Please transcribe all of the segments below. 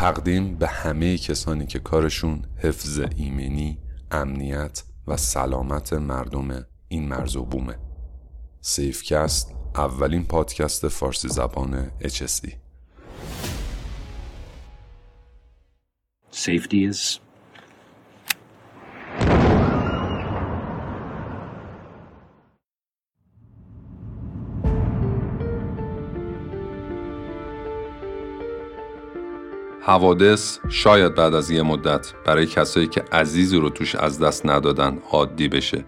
تقدیم به همه کسانی که کارشون حفظ ایمنی، امنیت و سلامت مردم این مرز و بومه. سیفکست اولین پادکست فارسی زبان HSE Safety is حوادث شاید بعد از یه مدت برای کسایی که عزیزی رو توش از دست ندادن عادی بشه.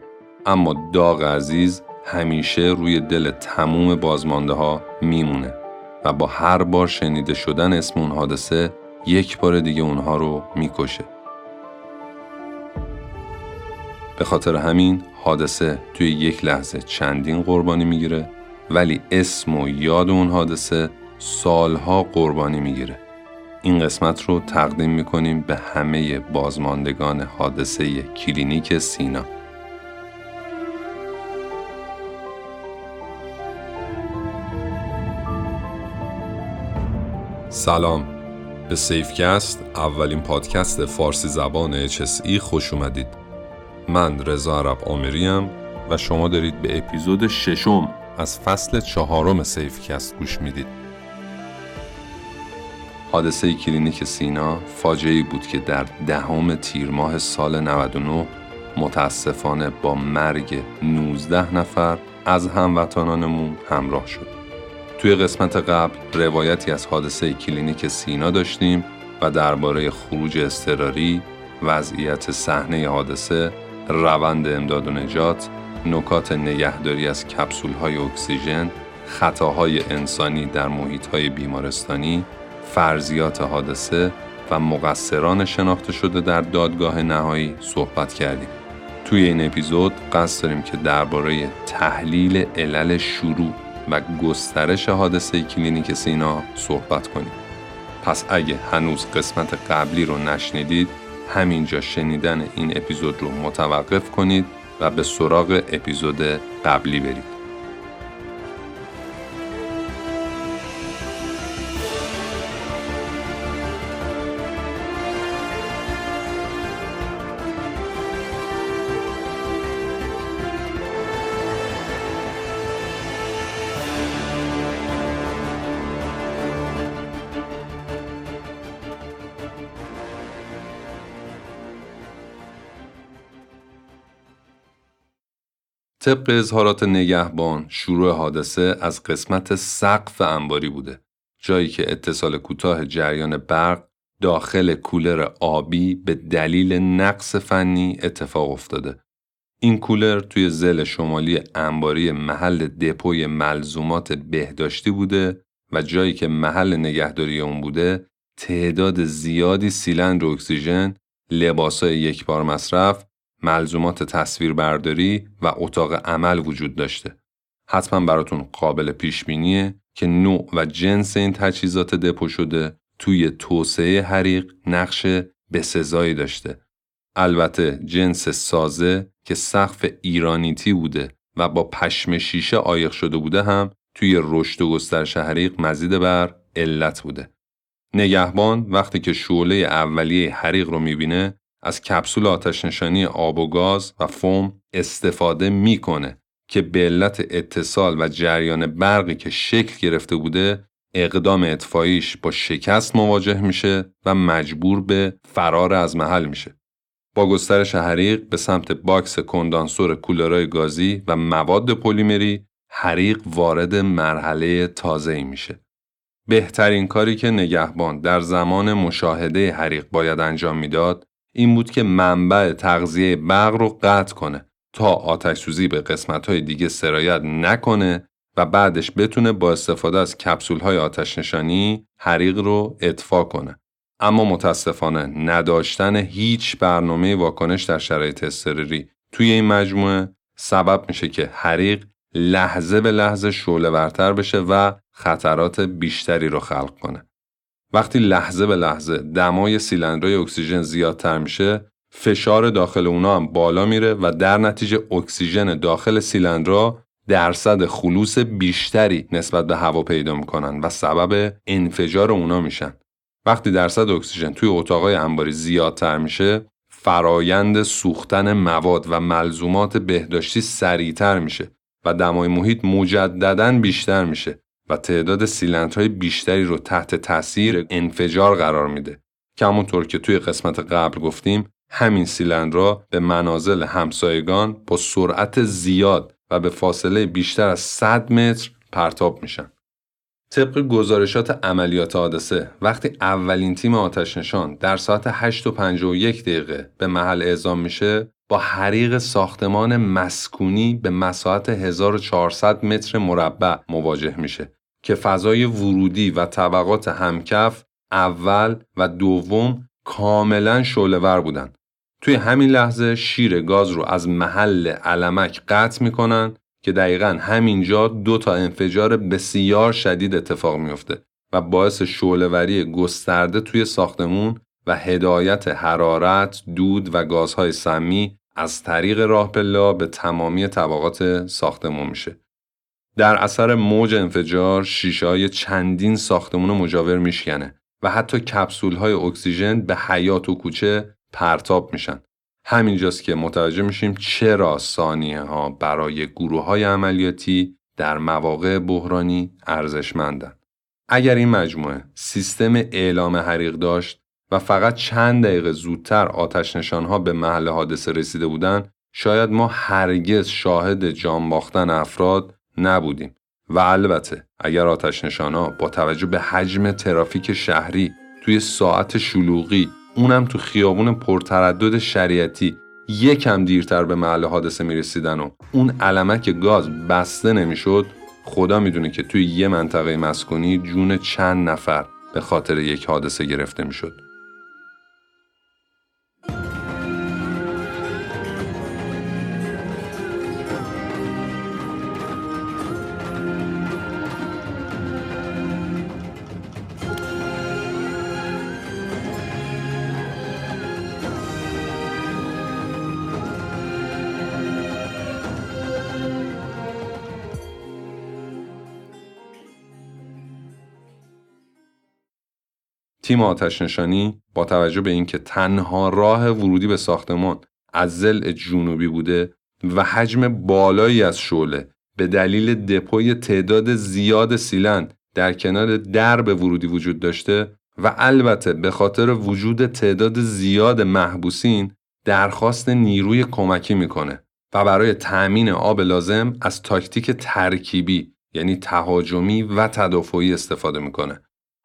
اما داغ عزیز همیشه روی دل تموم بازمانده ها میمونه و با هر بار شنیده شدن اسم اون حادثه یک بار دیگه اونها رو می‌کشه. به خاطر همین حادثه توی یک لحظه چندین قربانی می‌گیره ولی اسم و یاد اون حادثه سالها قربانی می‌گیره. این قسمت رو تقدیم می‌کنیم به همه بازماندگان حادثه کلینیک سینا. سلام. به سیفکست اولین پادکست فارسی زبان HSE خوش اومدید. من رضا عرب عامری‌ام و شما دارید به اپیزود ششم از فصل چهارم سیفکست گوش می‌دید. حادثه کلینیک سینا فاجعه‌ای بود که در دهم تیر ماه سال 99 متاسفانه با مرگ 19 نفر از هموطنانمون همراه شد. توی قسمت قبل روایتی از حادثه کلینیک سینا داشتیم و درباره خروج اضطراری، وضعیت صحنه حادثه، روند امداد و نجات، نکات نگهداری از کپسول های اکسیژن، خطاهای انسانی در محیط های بیمارستانی فرضیات حادثه و مقصران شناخته شده در دادگاه نهایی صحبت کردیم. توی این اپیزود قصد داریم که درباره تحلیل علل شروع و گسترش حادثه کلینیک سینا صحبت کنیم. پس اگه هنوز قسمت قبلی رو نشنیدید همینجا شنیدن این اپیزود رو متوقف کنید و به سراغ اپیزود قبلی برید. طبق اظهارات نگهبان شروع حادثه از قسمت سقف انباری بوده جایی که اتصال کوتاه جریان برق داخل کولر آبی به دلیل نقص فنی اتفاق افتاده. این کولر توی زل شمالی انباری محل دپوی ملزومات بهداشتی بوده و جایی که محل نگهداری اون بوده تعداد زیادی سیلندر اکسیژن، لباسای یک بار مصرف ملزومات تصویربرداری و اتاق عمل وجود داشته. حتما براتون قابل پیش بینیه که نوع و جنس این تجهیزات دپو شده توی توسعه حریق نقش بسزایی داشته. البته جنس سازه که سقف ایرانیتی بوده و با پشم شیشه آیق شده بوده هم توی رشد و گسترش حریق مزید بر علت بوده. نگهبان وقتی که شعله اولیه حریق رو می‌بینه از کپسول آتش نشانی آب و گاز و فوم استفاده می‌کنه که به علت اتصال و جریان برقی که شکل گرفته بوده اقدام اطفاییش با شکست مواجه میشه و مجبور به فرار از محل میشه. با گسترش حریق به سمت باکس کندانسور کولرای گازی و مواد پلیمری حریق وارد مرحله تازه‌ای میشه. بهترین کاری که نگهبان در زمان مشاهده حریق باید انجام می‌داد این بود که منبع تغذیه برق رو قطع کنه تا آتش سوزی به قسمت های دیگه سرایت نکنه و بعدش بتونه با استفاده از کپسول های آتش نشانی حریق رو اطفا کنه. اما متاسفانه نداشتن هیچ برنامه واکنش در شرایط اضطراری توی این مجموعه سبب میشه که حریق لحظه به لحظه شعله ورتر بشه و خطرات بیشتری رو خلق کنه. وقتی لحظه به لحظه دمای سیلندرهای اکسیژن زیادتر میشه فشار داخل اونا هم بالا میره و در نتیجه اکسیژن داخل سیلندرها درصد خلوص بیشتری نسبت به هوا پیدا می‌کنن و سبب انفجار اونا میشن. وقتی درصد اکسیژن توی اتاقای انباری زیادتر میشه فرایند سوختن مواد و ملزومات بهداشتی سریعتر میشه و دمای محیط مجددا بیشتر میشه. و تعداد سیلندرهای بیشتری رو تحت تاثیر انفجار قرار میده که همونطور که توی قسمت قبل گفتیم همین سیلندرها به منازل همسایگان با سرعت زیاد و به فاصله بیشتر از 100 متر پرتاب میشن. طبق گزارشات عملیات حادثه وقتی اولین تیم آتش نشان در ساعت 8 و 51 دقیقه به محل اعزام میشه با حریق ساختمان مسکونی به مساحت 1400 متر مربع مواجه میشه که فضای ورودی و طبقات همکف اول و دوم کاملا شعلهور بودن. توی همین لحظه شیر گاز رو از محل علمک قطع می‌کنن که دقیقا همینجا دو تا انفجار بسیار شدید اتفاق میفته و باعث شعلهوری گسترده توی ساختمون و هدایت حرارت، دود و گازهای سمی از طریق راه پلا به تمامی طبقات ساختمون میشه. در اثر موج انفجار شیشه چندین ساختمون مجاور میشکنه و حتی کپسول های اکسیژن به حیات و کوچه پرتاب میشن. همینجاست که متوجه میشیم چرا ثانیه ها برای گروه های عملیاتی در مواقع بحرانی ارزشمندند. اگر این مجموعه سیستم اعلام حریق داشت و فقط چند دقیقه زودتر آتش ها به محل حادثه رسیده بودند، شاید ما هرگز شاهد جان باختن افراد نبودیم. و البته اگر آتش ها با توجه به حجم ترافیک شهری توی ساعت شلوغی اونم تو خیابون پرتردد شریعتی یکم دیرتر به محل حادثه می‌رسیدن و اون علمک گاز بسته نمی‌شد خدا می‌دونه که توی یه منطقه مسکونی جون چند نفر به خاطر یک حادثه گرفته می‌شد. تیم آتش نشانی با توجه به اینکه تنها راه ورودی به ساختمان از زل جنوبی بوده و حجم بالایی از شعله به دلیل دپوی تعداد زیاد سیلند در کنار درب ورودی وجود داشته و البته به خاطر وجود تعداد زیاد محبوسین درخواست نیروی کمکی می‌کنه و برای تأمین آب لازم از تاکتیک ترکیبی یعنی تهاجمی و تدافعی استفاده می‌کنه.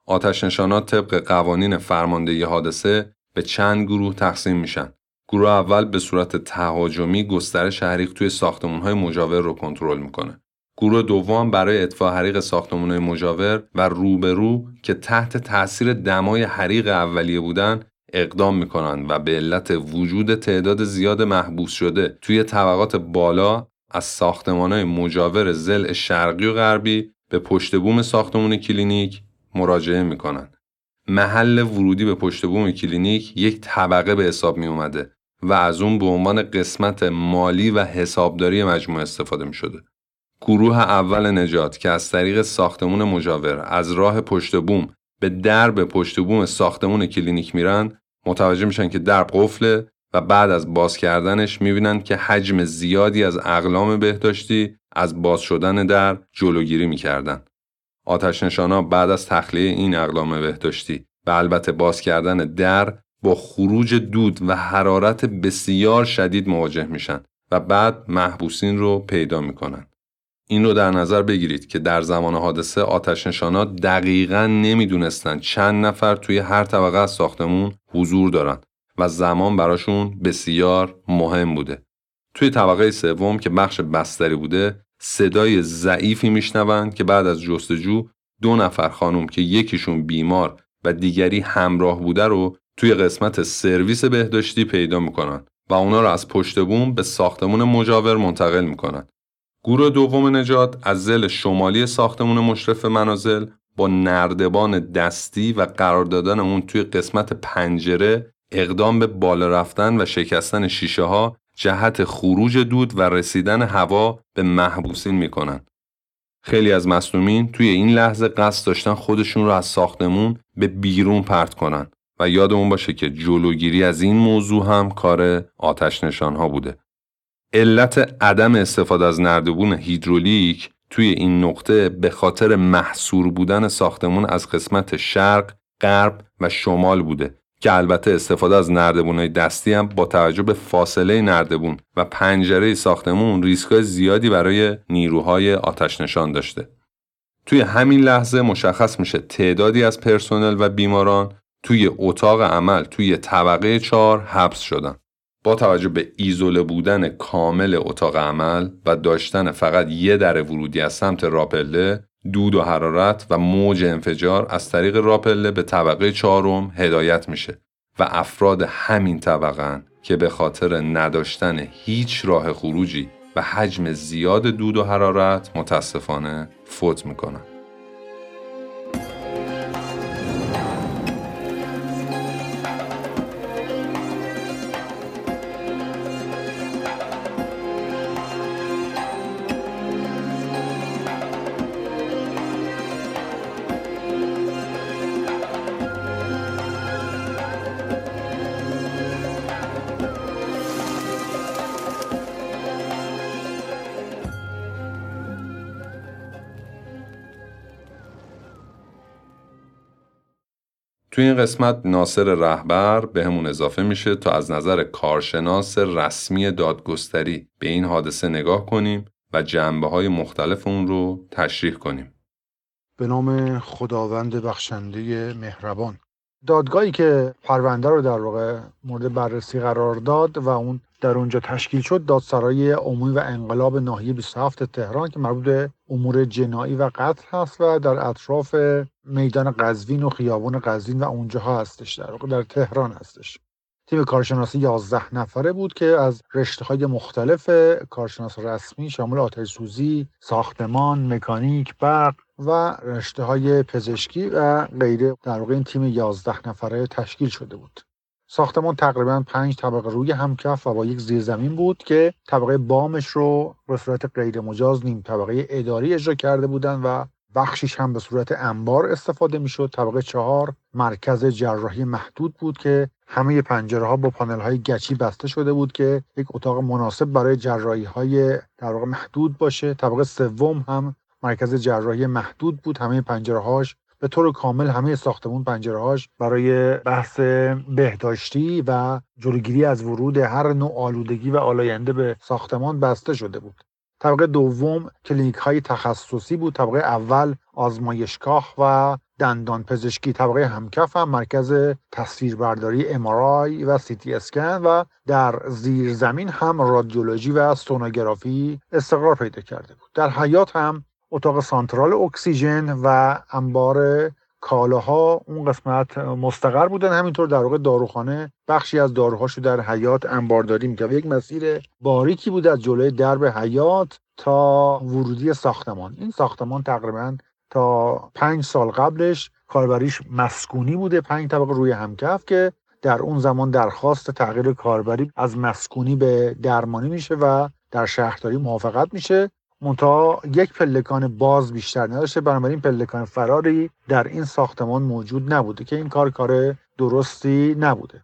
آتش نشانات طبق قوانین فرماندهی حادثه به چند گروه تقسیم میشن. گروه اول به صورت تهاجمی گسترش حریق توی های مجاور رو کنترل می‌کنه. گروه دوم برای اطفاء حریق های مجاور و روبرو که تحت تاثیر دمای حریق اولیه بودن اقدام می‌کنند و به علت وجود تعداد زیاد محبوس شده توی طبقات بالا از های مجاور زل شرقی و غربی به پشت بوم ساختمون کلینیک مراجعه می‌کنن. محل ورودی به پشت بوم کلینیک یک طبقه به حساب می اومده و از اون به عنوان قسمت مالی و حسابداری مجموعه استفاده می شده. گروه اول نجات که از طریق ساختمون مجاور از راه پشت بوم به درب پشت بوم ساختمون کلینیک میرن متوجه میشن که درب قفله و بعد از باز کردنش می‌بینن که حجم زیادی از اقلام بهداشتی از باز شدن در جلوگیری می‌کردن. آتش نشانا بعد از تخلیه این اقلام بهداشتی و البته باز کردن در با خروج دود و حرارت بسیار شدید مواجه میشن و بعد محبوسین رو پیدا می‌کنن. این رو در نظر بگیرید که در زمان حادثه آتش نشانا دقیقا نمی‌دونستند چند نفر توی هر طبقه از ساختمون حضور دارن و زمان براشون بسیار مهم بوده. توی طبقه سوم که بخش بستری بوده صدای ضعیفی میشنوند که بعد از جستجو دو نفر خانم که یکیشون بیمار و دیگری همراه بوده رو توی قسمت سرویس بهداشتی پیدا می‌کنن و اونا رو از پشت بوم به ساختمون مجاور منتقل می‌کنن. گروه دوم نجات از زل شمالی ساختمون مشرف منازل با نردبان دستی و قرار دادن اون توی قسمت پنجره اقدام به بالا رفتن و شکستن شیشه ها جهت خروج دود و رسیدن هوا به محبوسین می‌کنن. خیلی از مصنومین توی این لحظه قصد داشتن خودشون رو از ساختمون به بیرون پرت کنن و یادمون باشه که جلوگیری از این موضوع هم کار آتش نشان ها بوده. علت عدم استفاده از نردبون هیدرولیک توی این نقطه به خاطر محصور بودن ساختمون از قسمت شرق، غرب و شمال بوده که البته استفاده از نردبونهای دستی هم با توجه به فاصله نردبون و پنجره ساختمون ریسکای زیادی برای نیروهای آتش نشان داشته. توی همین لحظه مشخص میشه تعدادی از پرسنل و بیماران توی اتاق عمل توی طبقه چهار حبس شدن. با توجه به ایزوله بودن کامل اتاق عمل و داشتن فقط یه در ورودی از سمت راپله دود و حرارت و موج انفجار از طریق راپله به طبقه چهارم هدایت میشه و افراد همین طبقه که به خاطر نداشتن هیچ راه خروجی و حجم زیاد دود و حرارت متاسفانه فوت می‌کنن. توی این قسمت ناصر رهبر به همون اضافه میشه تا از نظر کارشناس رسمی دادگستری به این حادثه نگاه کنیم و جنبه های مختلف اون رو تشریح کنیم. به نام خداوند بخشنده مهربان دادگاهی که پرونده رو در واقع مورد بررسی قرار داد و اون در اونجا تشکیل شد دادسرای عمومی و انقلاب ناحیه 27 تهران که مربوط به امور جنایی و قتل هست و در اطراف میدان قزوین و خیابان قزوین و اونجاها هستش در واقع در تهران هستش. تیم کارشناسی 11 نفره بود که از رشته های مختلف کارشناس رسمی شامل آتش سوزی، ساختمان، مکانیک، برق و رشته های پزشکی و غیره در واقع این تیم 11 نفره تشکیل شده بود. ساختمان تقریبا پنج طبقه روی همکف و با یک زیرزمین بود که طبقه بامش رو به صورت غیر مجاز نیم طبقه اداری اجرا کرده بودند و بخشیش هم به صورت انبار استفاده می‌شد طبقه چهار مرکز جراحی محدود بود که همه پنجره ها با پانل های گچی بسته شده بود که یک اتاق مناسب برای جراحی های در واقع محدود باشه. طبقه سوم هم مرکز جراحی محدود بود. همه پنجره هاش به طور کامل همه ساختمون پنجره هاش برای بحث بهداشتی و جلوگیری از ورود هر نوع آلودگی و آلاینده به ساختمان بسته شده بود. طبقه دوم کلینیک های تخصصی بود. طبقه اول آزمایشگاه و دندان پزشکی طبقه همکف هم مرکز تصویربرداری MRI و سیتی اسکن و در زیر زمین هم رادیولوژی و سونوگرافی استقرار پیدا کرده بود. در حیاط هم اتاق سانترال اکسیژن و انبار کالاها اون قسمت مستقر بودن. همینطور در واقع داروخانه بخشی از داروهاشو در حیاط انبارداری می‌کرد یک مسیر باریکی بود از جلوی درب حیاط تا ورودی ساختمان. این ساختمان تقریبا تا پنج سال قبلش کاربریش مسکونی بوده پنج طبقه روی همکف که در اون زمان درخواست تغییر کاربری از مسکونی به درمانی میشه و در شهرداری موافقت میشه. منتها یک پلکان باز بیشتر نداشته بنابراین پلکان فراری در این ساختمان موجود نبوده که این کار کار درستی نبوده.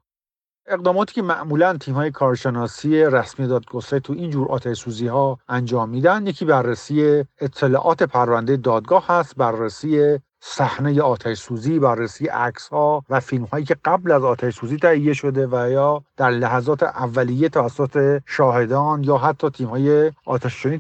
اقداماتی که معمولا تیم های کارشناسی رسمی دادگستری تو این جور آتش ها انجام میدن یکی بررسی اطلاعات پرونده دادگاه هست بررسی صحنه آتش سوزی بررسی عکس ها و فیلم هایی که قبل از آتش سوزی تهیه شده و یا در لحظات اولیه توسط شاهدان یا حتی تیم های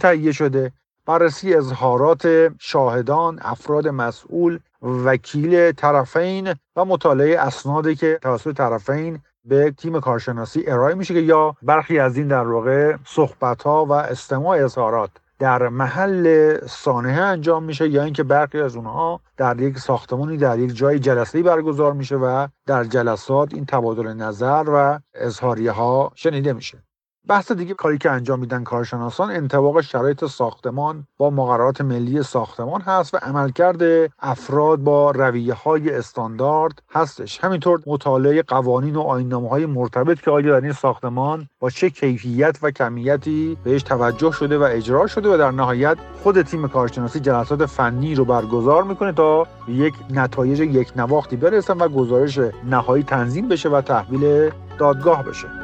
تهیه شده. بررسی اظهارات شاهدان افراد مسئول وکیل طرفین و مطالعه اسنادی که توسط طرفین به تیم کارشناسی ارائه میشه که یا برخی از این در واقع صحبت ها و استماع اظهارات در محل سانحه انجام میشه یا اینکه برخی از اونها در یک ساختمانی در یک جای جلسه برگزار میشه و در جلسات این تبادل نظر و اظهاریه ها شنیده میشه. بحث دیگه کاری که انجام میدن کارشناسان انطباق شرایط ساختمان با مقررات ملی ساختمان هست و عملکرد افراد با رویه های استاندارد هستش. همینطور مطالعه قوانین و آینامه های مرتبط که آیا در این ساختمان با چه کیفیت و کمیتی بهش توجه شده و اجرا شده و در نهایت خود تیم کارشناسی جلسات فنی رو برگزار می‌کنه تا یک نتایج یک نواختی برسن و گزارش نهایی تنظیم بشه و تحویل دادگاه بشه.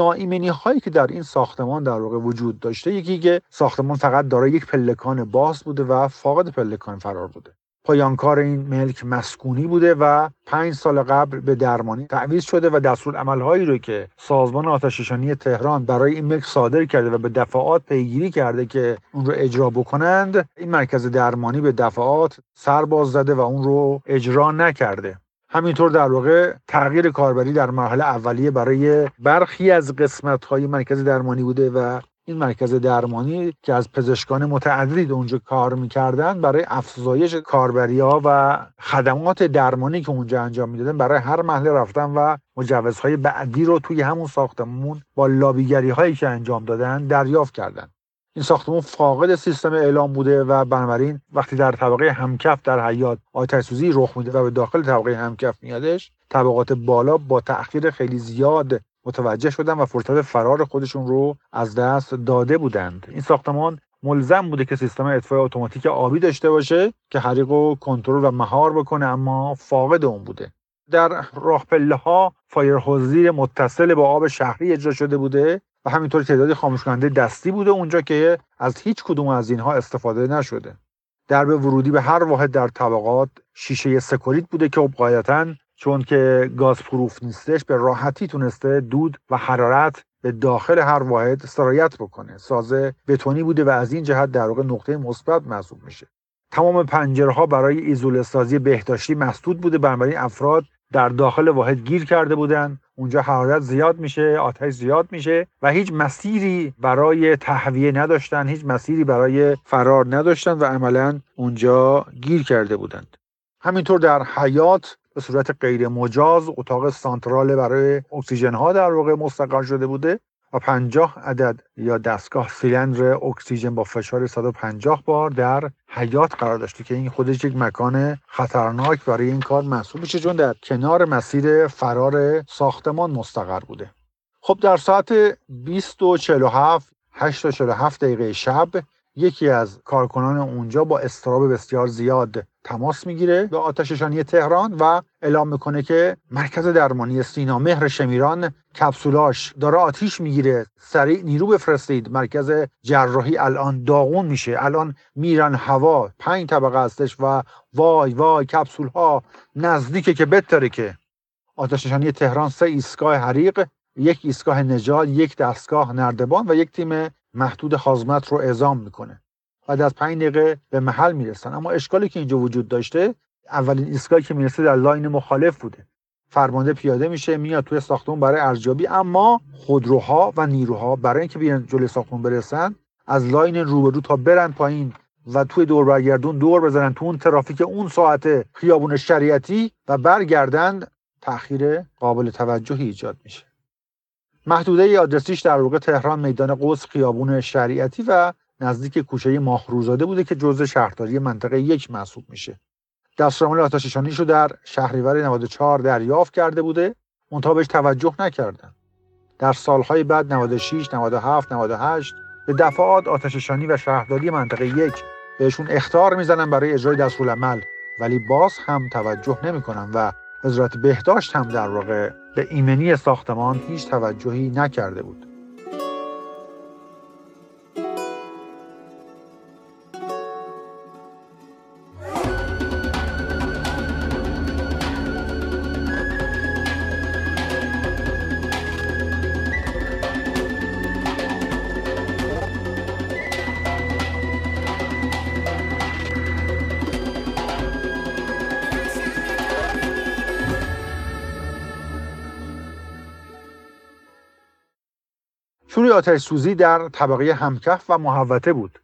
ناایمنی هایی که در این ساختمان در واقع وجود داشته یکی که ساختمان فقط دارای یک پلکان باز بوده و فاقد پلکان فرار بوده. پایانکار این ملک مسکونی بوده و پنج سال قبل به درمانی تعویض شده و دستور عملهایی رو که سازمان آتششانی تهران برای این ملک صادر کرده و به دفعات پیگیری کرده که اون رو اجرا بکنند این مرکز درمانی به دفعات سر باز زده و اون رو اجرا نکرده. همینطور در واقع تغییر کاربری در مرحله اولیه برای برخی از قسمت های مرکز درمانی بوده و این مرکز درمانی که از پزشکان متعدد اونجا کار می‌کردن برای افزایش کاربری ها و خدمات درمانی که اونجا انجام می‌دادن برای هر محله رفتن و مجوزهای بعدی رو توی همون ساختمون با لابیگری هایی که انجام دادن دریافت کردن. این ساختمان فاقد سیستم اعلام بوده و بنابراین وقتی در طبقه همکف در حیات آتش سوزی رخ میده و به داخل طبقه همکف میادش طبقات بالا با تأخیر خیلی زیاد متوجه شدن و فرصت فرار خودشون رو از دست داده بودند. این ساختمان ملزم بوده که سیستم اطفای اتوماتیک آبی داشته باشه که حریق و کنترل و مهار بکنه اما فاقد اون بوده. در راه پله ها fire متصل با آب شهری اجرا شده بوده و همینطور تعدادی خاموش کننده دستی بوده اونجا که از هیچ کدوم از اینها استفاده نشده. درب ورودی به هر واحد در طبقات شیشه سکوریت بوده که قاعدتا چون که gas proof نیستش به راحتی تونسته دود و حرارت به داخل هر واحد سرایت بکنه. سازه بتونی بوده و از این جهت در واقع نقطه مثبت محسوب میشه. تمام پنجره ها برای ایزوله سازی بهداشتی مسدود بوده. بنابراین افراد در داخل واحد گیر کرده بودن. اونجا حرارت زیاد میشه آتش زیاد میشه و هیچ مسیری برای تهویه نداشتن هیچ مسیری برای فرار نداشتن و عملا اونجا گیر کرده بودند. همینطور در حیات به صورت غیر مجاز اتاق سانترال برای اکسیژن ها در واقع مستقر شده بوده. و 50 عدد یا دستگاه سیلندر اکسیژن با فشار 150 بار در حیات قرار داشته که این خودش یک مکان خطرناک برای این کار محسوب میشه چون در کنار مسیر فرار ساختمان مستقر بوده. خب در ساعت 20 و 47 8 و 47 دقیقه شب یکی از کارکنان اونجا با استراب بسیار زیاد تماس می‌گیره به آتششانی تهران و اعلام می‌کنه که مرکز درمانی سینا مهر شمیران کپسولاش داره آتیش می‌گیره. سریع نیرو بفرستید. مرکز جراحی الان داغون میشه. الان میرن هوا. پنج طبقه هستش و وای وای کپسول ها نزدیکه که بترکه. آتش‌نشانی تهران سه ایستگاه حریق یک ایستگاه نجات یک دستگاه نردبان و یک تیم محدود hazmat رو اعزام می‌کنه. بعد از پنج دقیقه به محل می‌رسن. اما اشکالی که اینجا وجود داشته اولین ایستگاهی که می‌رسه در لاین مخالف بوده. فرمانده پیاده میشه میاد توی ساختمون برای ارزیابی. اما خودروها و نیروها برای اینکه بیان جلوی ساختمون برسن از لاین روبرو تا برن پایین و توی دور برگردون دور بزنن تو اون ترافیک اون ساعت خیابون شریعتی و برگردن تاخیر قابل توجهی ایجاد میشه. محدوده آدرسیش در واقع تهران میدان قدس خیابون شریعتی و نزدیک کوچه ماهروزاده بوده که جزء شهرداری منطقه یک محسوب میشه. دستورالعمل آتشنشانیش رو در شهریور 94 دریافت کرده بوده منتها بهش توجه نکردن. در سالهای بعد 96 97 98 به دفعات آتششانی و شهرداری منطقه یک بهشون اختار می‌زنن برای اجرای دستورالعمل ولی باز هم توجه نمی‌کنن و وزارت بهداشت هم در واقع به ایمنی ساختمان هیچ توجهی نکرده بود. شروع آتش سوزی در طبقه همکف و محوطه بود.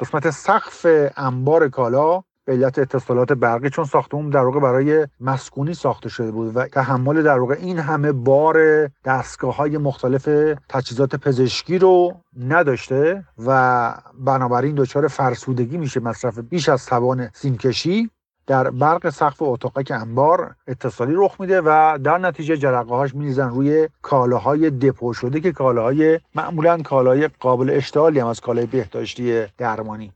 قسمت سقف انبار کالا به علت اتصالات برقی چون ساختمون در واقع برای مسکونی ساخته شده بود و تحمل در واقع این همه بار دستگاه های مختلف تجهیزات پزشکی رو نداشته و بنابراین دچار فرسودگی میشه مصرف بیش از توان سیمکشی. در برق سقف اتاقک انبار اتصالی رخ میده و در نتیجه جرقه هاش میریزن روی کالاهای دپو شده که کالاهای معمولا کالای قابل اشتعالی هم از کالای بهداشتی درمانی.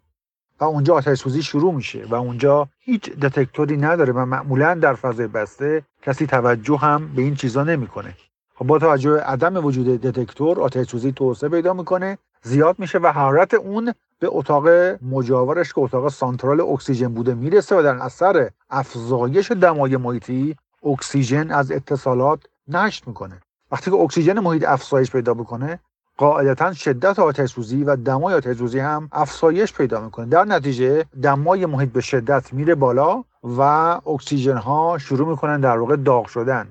و اونجا آتش سوزی شروع میشه و اونجا هیچ دتکتوری نداره و معمولا در فضای بسته کسی توجه هم به این چیزا نمی‌کنه. خب با توجه عدم وجود دتکتور آتش سوزی توسعه پیدا می‌کنه زیاد میشه و حرارت اون به اتاق مجاورش که اتاق سانترال اکسیژن بوده می‌رسه و در اثر افزایش دمای محیطی اکسیژن از اتصالات نشت می‌کنه. وقتی که اکسیژن محیط افزایش پیدا بکنه قاعدتا شدت آتش سوزی و دمای آتش سوزی هم افزایش پیدا می‌کنه. در نتیجه دمای محیط به شدت میره بالا و اکسیژن ها شروع می‌کنن در واقع داغ شدن.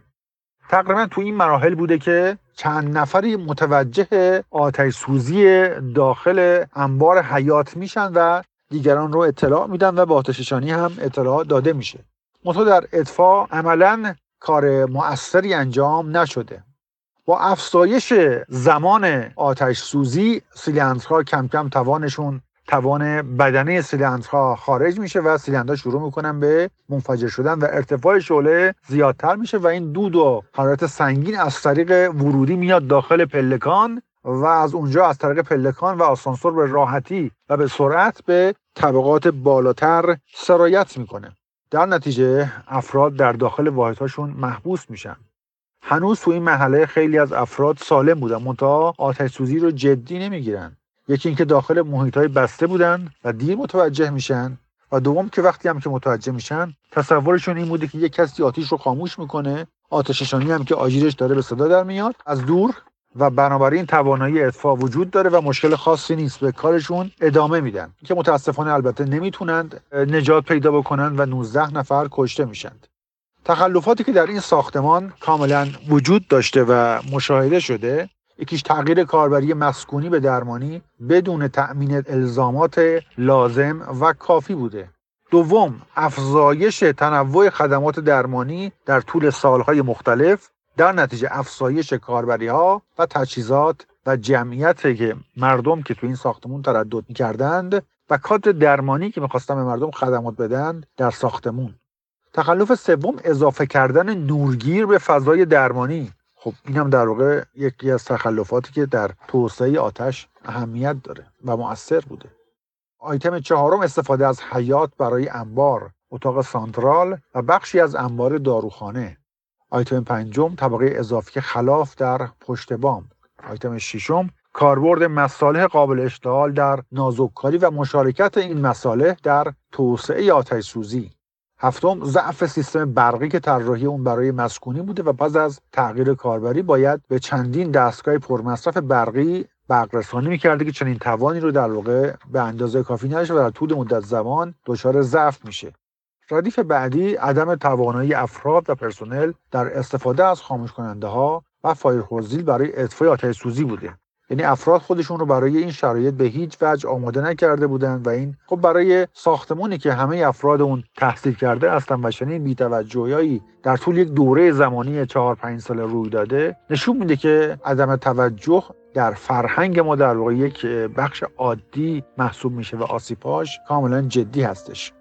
تقریبا تو این مراحل بوده که چند نفری متوجه آتش سوزی داخل انبار حیات میشن و دیگران رو اطلاع میدن و به آتششانی هم اطلاع داده میشه. منتها در اطفاع عملا کار مؤثری انجام نشده. با افزایش زمان آتش سوزی سیلندرها کم کم توانشون توان بدنه سیلندرها خارج میشه و سیلندرها شروع می‌کنن به منفجر شدن و ارتفاع شعله زیادتر میشه و این دود و حرارت سنگین از طریق ورودی میاد داخل پلکان و از اونجا از طریق پلکان و آسانسور به راحتی و به سرعت به طبقات بالاتر سرایت می‌کنه. در نتیجه افراد در داخل واحدهاشون محبوس میشن. هنوز تو این محله خیلی از افراد سالم بودن منتها آتش سوزی رو جدی نمی‌گیرن. یکی اینکه داخل محیط های بسته بودن و دیر متوجه میشن و دوم که وقتی هم که متوجه میشن تصورشون این بوده که یک کسی آتیش رو خاموش می‌کنه آتششانی هم که آژیرش داره به صدا در میاد از دور و بنابراین توانایی اطفاء وجود داره و مشکل خاصی نیست. به کارشون ادامه میدن. که متاسفانه البته نمی‌تونند نجات پیدا بکنند و 19 نفر کشته میشند. تخلفاتی که در این ساختمان کاملا وجود داشته و مشاهده شده یکیش تغییر کاربری مسکونی به درمانی بدون تأمین الزامات لازم و کافی بوده. دوم افزایش تنوع خدمات درمانی در طول سالهای مختلف در نتیجه افزایش کاربری ها و تجهیزات و جمعیت که مردم که تو این ساختمون تردد می‌کردند و کادر درمانی که می‌خواستن به مردم خدمات بدن در ساختمون. تخلف سوم اضافه کردن نورگیر به فضای درمانی. خب این هم در واقع یکی از تخلفاتی که در توسعه آتش اهمیت داره و مؤثر بوده. آیتم چهارم استفاده از حیات برای انبار اتاق سانترال و بخشی از انبار داروخانه. آیتم پنجم طبقه اضافی خلاف در پشت بام. آیتم ششم کاربرد مصالح قابل اشتغال در نازککاری و مشارکت این مصالح در توسعه آتش سوزی هفتم ضعف سیستم برقی که طراحی اون برای مسکونی بوده و پس از تغییر کاربری باید به چندین دستگاه پرمصرف برقی برق رسانی می‌کرده که چنین توانی رو در واقع به اندازه کافی نداشته و در طول مدت زمان دچار ضعف میشه. ردیف بعدی عدم توانایی افراد و پرسنل در استفاده از خاموش کننده ها و فایرهوزیل برای اطفای آتش سوزی بوده. یعنی افراد خودشون رو برای این شرایط به هیچ وجه آماده نکرده بودند و این خب برای ساختمونی که همه افراد اون تحصیل کرده هستن و چنین بی‌توجهی در طول یک دوره زمانی چهار پنج سال روی داده نشون میده که عدم توجه در فرهنگ ما در واقع یک بخش عادی محسوب میشه و آسیباش کاملا جدی هستش.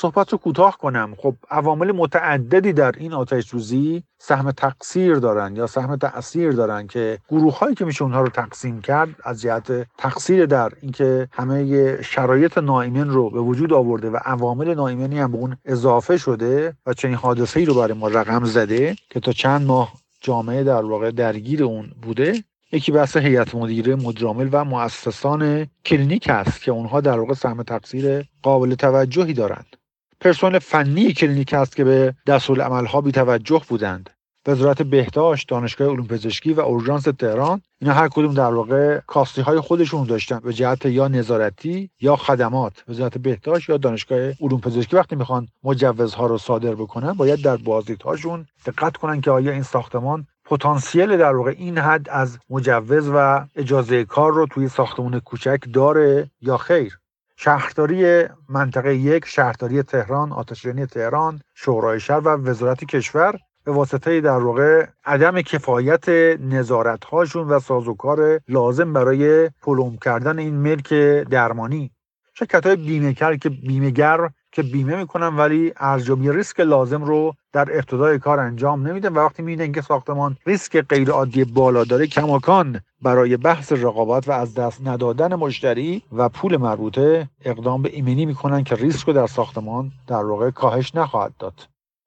صحبت رو کوتاه کنم. خب عوامل متعددی در این آتش سوزی سهم تقصیر دارن یا سهم تاثیر دارن که گروه هایی که میشه اونها رو تقسیم کرد از جهت تقصیر در اینکه همه شرایط نایمن رو به وجود آورده و عوامل نایمنی هم به اون اضافه شده و چنین حادثه ای رو برای ما رقم زده که تا چند ماه جامعه در واقع درگیر اون بوده. یکی بحث هیئت مدیره مدرامل و مؤسسان کلینیک است که اونها در واقع سهم تقصیر قابل توجهی دارند. پرسنل فنی کلینیک است که به دستورالعمل‌ها بی توجه بودند. وزارت بهداشت دانشگاه علوم پزشکی و اورژانس تهران اینا هر کدوم در واقع کاستی های خودشون داشتن. به جهت یا نظارتی یا خدمات. وزارت بهداشت یا دانشگاه علوم پزشکی وقتی می‌خوان مجوزها رو صادر بکنن باید در بازدیدهاشون دقت کنن که آیا این ساختمان پتانسیل در واقع این حد از مجوز و اجازه کار رو توی ساختمون کوچک داره یا خیر. شهرداری منطقه یک شهرداری تهران آتشرانی تهران شورای شهر و وزارت کشور به واسطه در واقع عدم کفایت نظارت هاشون و سازوکار لازم برای پلوم کردن این ملک درمانی. شرکت های بیمه که بیمه گر که بیمه می‌کنن ولی ارزیابی ریسک لازم رو در ابتدای کار انجام نمیدن و وقتی می‌بینن که ساختمان ریسک غیر عادی بالا داره کماکان برای بحث رقابت و از دست ندادن مشتری و پول مربوطه اقدام به ایمنی می‌کنن که ریسک رو در ساختمان در واقع کاهش نخواهد داد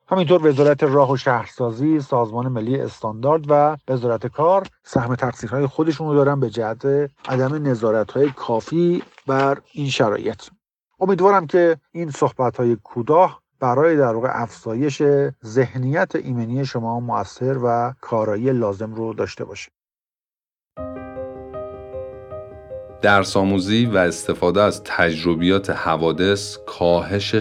همینطور وزارت راه و شهرسازی، سازمان ملی استاندارد و وزارت کار سهم تقصیرهای خودشون رو دارن به جهت عدم نظارتهای کافی بر این شرایط. امیدوارم که این صحبت های کوتاه برای در واقع افزایش ذهنیت ایمنی شما موثر و کارایی لازم رو داشته باشه. درس آموزی و استفاده از تجربیات حوادث کاهش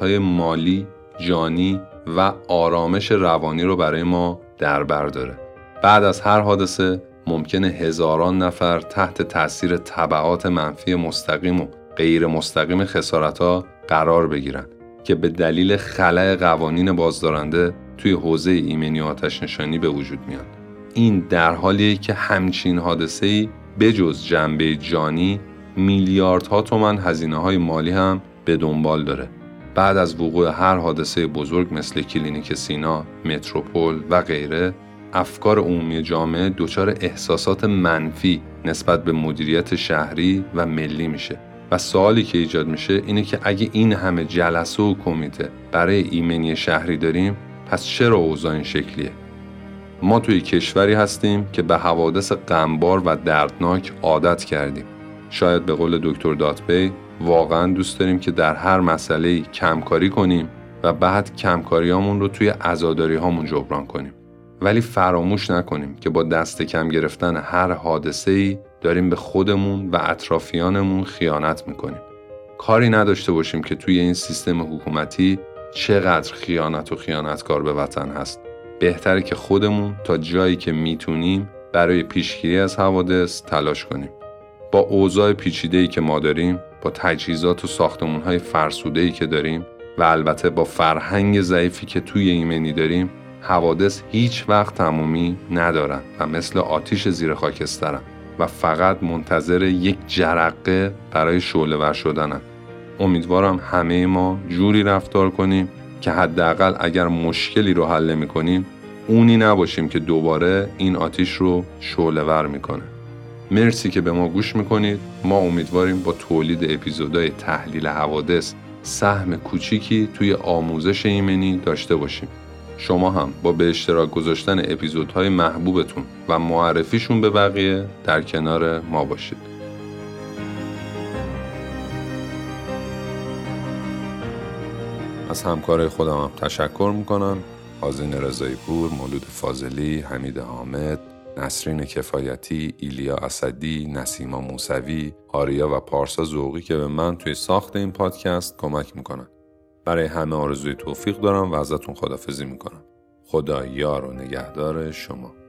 های مالی جانی و آرامش روانی رو برای ما در بر داره. بعد از هر حادثه ممکنه هزاران نفر تحت تاثیر طبعات منفی مستقیم و غیر مستقیم خسارت ها قرار بگیرن که به دلیل خلع قوانین بازدارنده توی حوزه ایمنی و آتش نشانی به وجود میاد. این در حالیه که همچین حادثه ای بجز جنبه جانی میلیاردها تومن هزینه های مالی هم به دنبال داره بعد از وقوع هر حادثه بزرگ مثل کلینیک سینا، متروپول و غیره افکار عمومی جامعه دچار احساسات منفی نسبت به مدیریت شهری و ملی میشه و سوالی که ایجاد میشه اینه که اگه این همه جلسه و کمیته برای ایمنی شهری داریم پس چرا اوضاع این شکلیه؟ ما توی کشوری هستیم که به حوادث غمبار و دردناک عادت کردیم. شاید به قول دکتر داتبی واقعا دوست داریم که در هر مسئله کمکاری کنیم و بعد کمکاریامون رو توی عزاداری هامون جبران کنیم. ولی فراموش نکنیم که با دست کم گرفتن هر حادثه ای داریم به خودمون و اطرافیانمون خیانت می‌کنیم. کاری نداشته باشیم که توی این سیستم حکومتی چقدر خیانت و خیانتکار به وطن هست. بهتره که خودمون تا جایی که می‌تونیم برای پیشگیری از حوادث تلاش کنیم. با اوضاع پیچیده که ما داریم با تجهیزات و ساختمون های فرسوده ای که داریم و البته با فرهنگ ضعیفی که توی ایمنی داریم حوادث هیچ وقت تمومی ندارن و مثل آتیش زیر خاکسترن. و فقط منتظر یک جرقه برای شعله ور شدنن. امیدوارم همه ما جوری رفتار کنیم که حداقل اگر مشکلی رو حل می‌کنیم اونی نباشیم که دوباره این آتیش رو شعله ور می‌کنه. مرسی که به ما گوش می‌کنید. ما امیدواریم با تولید اپیزودهای تحلیل حوادث سهم کوچیکی توی آموزش ایمنی داشته باشیم. شما هم با به اشتراک گذاشتن اپیزودهای محبوبتون و معرفیشون به بقیه در کنار ما باشید از همکار خودم هم تشکر می‌کنم آزین رضایی پور، مولود فاضلی، حمید حامد، نسرین کفایتی، ایلیا اسدی، نسیما موسوی، آریا و پارسا زوقی که به من توی ساخت این پادکست کمک می‌کنن. برای همه آرزوی توفیق دارم و ازتون خدافزی می‌کنم. خدا یار و نگهدار شما.